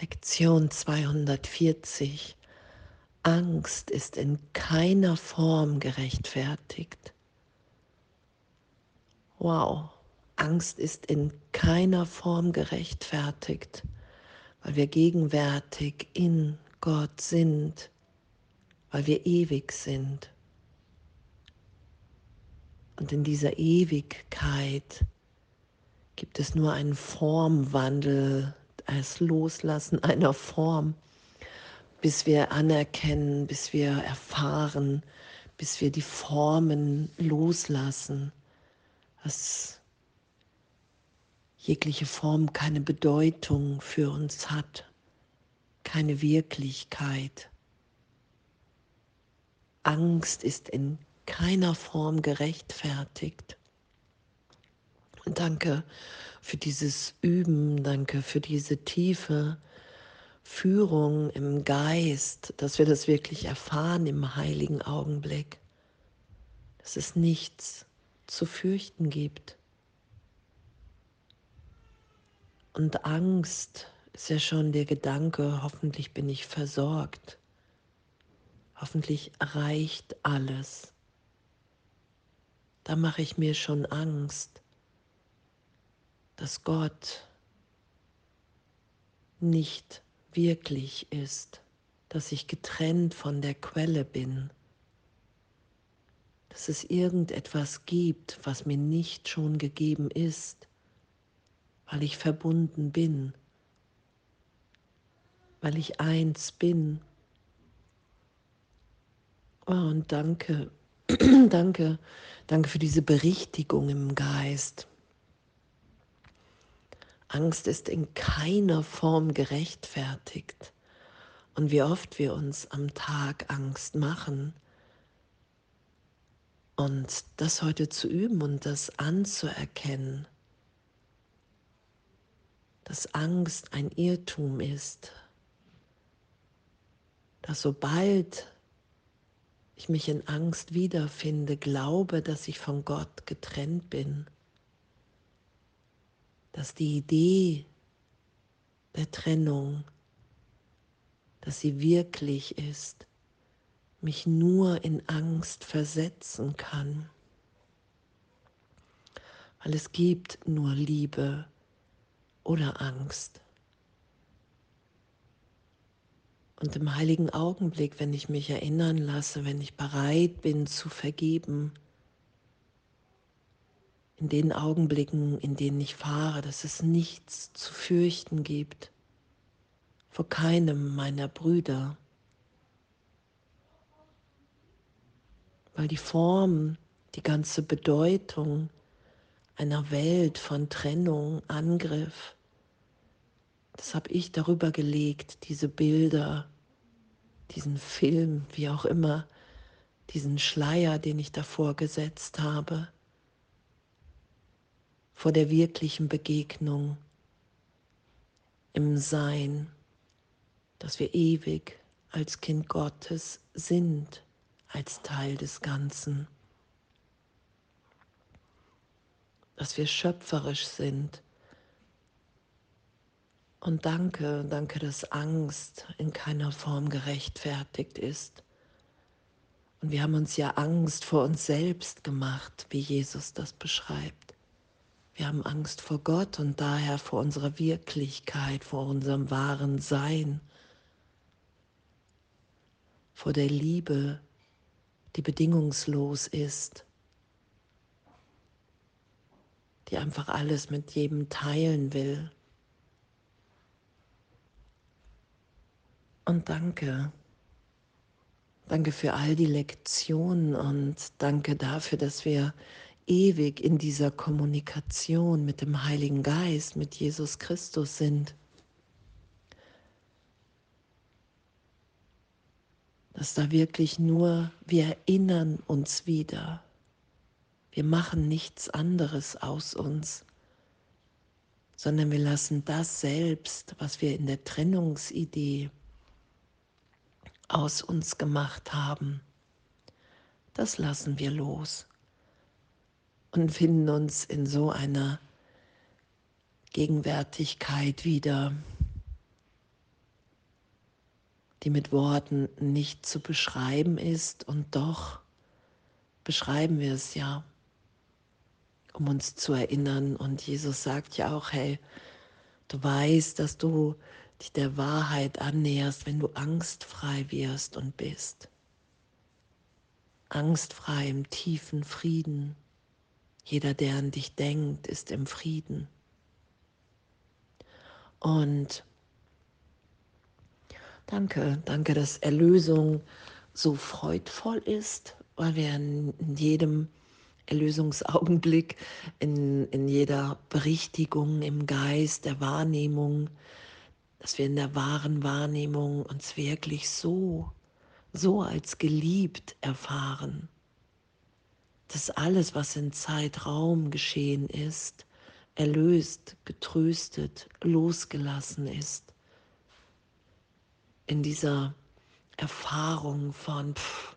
Lektion 240. Angst ist in keiner Form gerechtfertigt. Wow, Angst ist in keiner Form gerechtfertigt, weil wir gegenwärtig in Gott sind, weil wir ewig sind. Und in dieser Ewigkeit gibt es nur einen Formwandel als Loslassen einer Form, bis wir anerkennen, bis wir erfahren, bis wir die Formen loslassen, dass jegliche Form keine Bedeutung für uns hat, keine Wirklichkeit. Angst ist in keiner Form gerechtfertigt. Danke für dieses Üben, danke für diese tiefe Führung im Geist, dass wir das wirklich erfahren im heiligen Augenblick, dass es nichts zu fürchten gibt. Und Angst ist ja schon der Gedanke, hoffentlich bin ich versorgt, hoffentlich reicht alles. Da mache ich mir schon Angst dass Gott nicht wirklich ist, dass ich getrennt von der Quelle bin, dass es irgendetwas gibt, was mir nicht schon gegeben ist, weil ich verbunden bin, weil ich eins bin. Oh, und danke, danke, danke für diese Berichtigung im Geist. Angst ist in keiner Form gerechtfertigt. Und wie oft wir uns am Tag Angst machen. Und das heute zu üben und das anzuerkennen, dass Angst ein Irrtum ist, dass sobald ich mich in Angst wiederfinde, glaube, dass ich von Gott getrennt bin dass die Idee der Trennung, dass sie wirklich ist, mich nur in Angst versetzen kann. Weil es gibt nur Liebe oder Angst. Und im heiligen Augenblick, wenn ich mich erinnern lasse, wenn ich bereit bin zu vergeben, in den Augenblicken, in denen ich fahre, dass es nichts zu fürchten gibt vor keinem meiner Brüder, weil die Form, die ganze Bedeutung einer Welt von Trennung, Angriff, das habe ich darüber gelegt, diese Bilder, diesen Film, wie auch immer, diesen Schleier, den ich davor gesetzt habe vor der wirklichen Begegnung im Sein, dass wir ewig als Kind Gottes sind, als Teil des Ganzen, dass wir schöpferisch sind. Und danke, danke, dass Angst in keiner Form gerechtfertigt ist. Und wir haben uns ja Angst vor uns selbst gemacht, wie Jesus das beschreibt. Wir haben Angst vor Gott und daher vor unserer Wirklichkeit, vor unserem wahren Sein, vor der Liebe, die bedingungslos ist, die einfach alles mit jedem teilen will. Und danke. Danke für all die Lektionen und danke dafür, dass wir ewig in dieser Kommunikation mit dem Heiligen Geist, mit Jesus Christus sind. Dass da wirklich nur, wir erinnern uns wieder. Wir machen nichts anderes aus uns, sondern wir lassen das selbst, was wir in der Trennungsidee aus uns gemacht haben, das lassen wir los und finden uns in so einer Gegenwärtigkeit wieder, die mit Worten nicht zu beschreiben ist und doch beschreiben wir es ja, um uns zu erinnern. Und Jesus sagt ja auch, hey, du weißt, dass du dich der Wahrheit annäherst, wenn du angstfrei wirst und bist. Angstfrei im tiefen Frieden. Jeder, der an dich denkt, ist im Frieden. Und danke, danke, dass Erlösung so freudvoll ist, weil wir in jedem Erlösungsaugenblick, in, in jeder Berichtigung im Geist, der Wahrnehmung, dass wir in der wahren Wahrnehmung uns wirklich so, so als geliebt erfahren, dass alles, was in Zeitraum geschehen ist, erlöst, getröstet, losgelassen ist. In dieser Erfahrung von pff,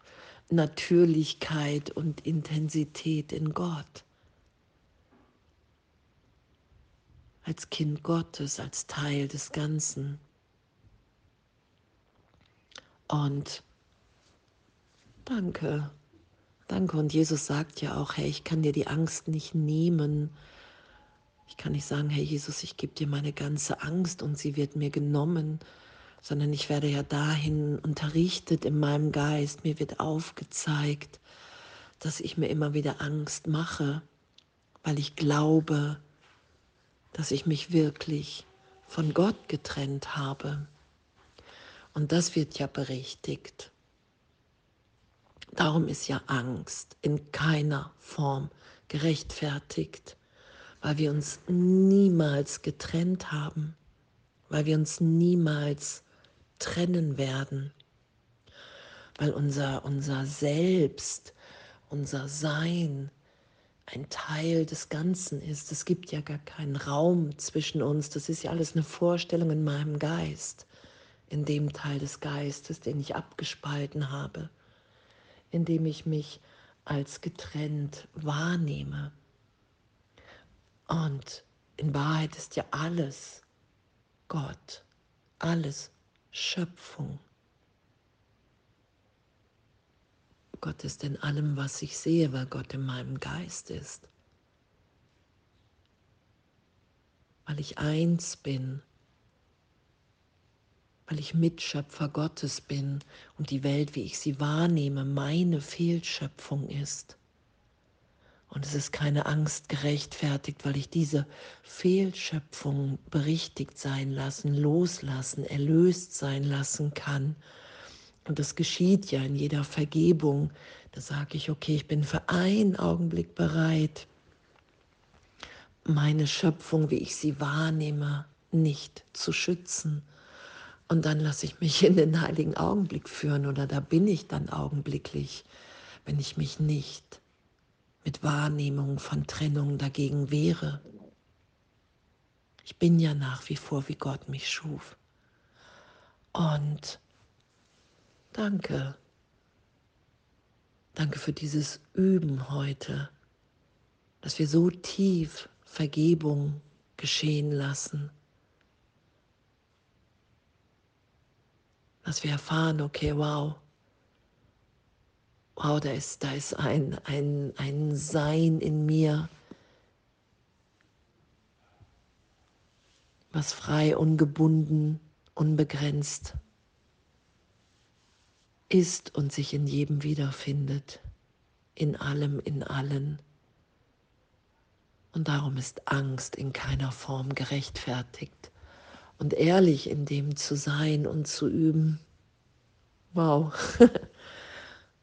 Natürlichkeit und Intensität in Gott. Als Kind Gottes, als Teil des Ganzen. Und danke, danke. Und Jesus sagt ja auch, hey, ich kann dir die Angst nicht nehmen. Ich kann nicht sagen, hey Jesus, ich gebe dir meine ganze Angst und sie wird mir genommen, sondern ich werde ja dahin unterrichtet in meinem Geist. Mir wird aufgezeigt, dass ich mir immer wieder Angst mache, weil ich glaube, dass ich mich wirklich von Gott getrennt habe. Und das wird ja berichtigt. Darum ist ja Angst in keiner Form gerechtfertigt, weil wir uns niemals getrennt haben, weil wir uns niemals trennen werden, weil unser, unser Selbst, unser Sein ein Teil des Ganzen ist. Es gibt ja gar keinen Raum zwischen uns. Das ist ja alles eine Vorstellung in meinem Geist, in dem Teil des Geistes, den ich abgespalten habe, in dem ich mich als getrennt wahrnehme. Und in Wahrheit ist ja alles Gott, alles Schöpfung. Gott ist in allem, was ich sehe, weil Gott in meinem Geist ist. Weil ich eins bin, weil ich Mitschöpfer Gottes bin und die Welt, wie ich sie wahrnehme, meine Fehlschöpfung ist. Und es ist keine Angst gerechtfertigt, weil ich diese Fehlschöpfung berichtigt sein lassen, loslassen, erlöst sein lassen kann. Und das geschieht ja in jeder Vergebung. Da sage ich, okay, ich bin für einen Augenblick bereit, meine Schöpfung, wie ich sie wahrnehme, nicht zu schützen. Und dann lasse ich mich in den heiligen Augenblick führen oder da bin ich dann augenblicklich, wenn ich mich nicht mit Wahrnehmung von Trennung dagegen wehre. Ich bin ja nach wie vor, wie Gott mich schuf. Und danke. Danke für dieses Üben heute, dass wir so tief Vergebung geschehen lassen. Dass wir erfahren, okay, wow, wow, da ist, da ist ein, ein, ein Sein in mir, was frei, ungebunden, unbegrenzt ist und sich in jedem wiederfindet, in allem, in allen. Und darum ist Angst in keiner Form gerechtfertigt. Und ehrlich in dem zu sein und zu üben, wow.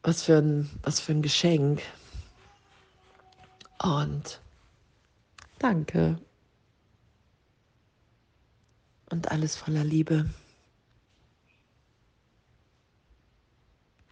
Was für ein, was für ein Geschenk. Und danke. Und alles voller Liebe.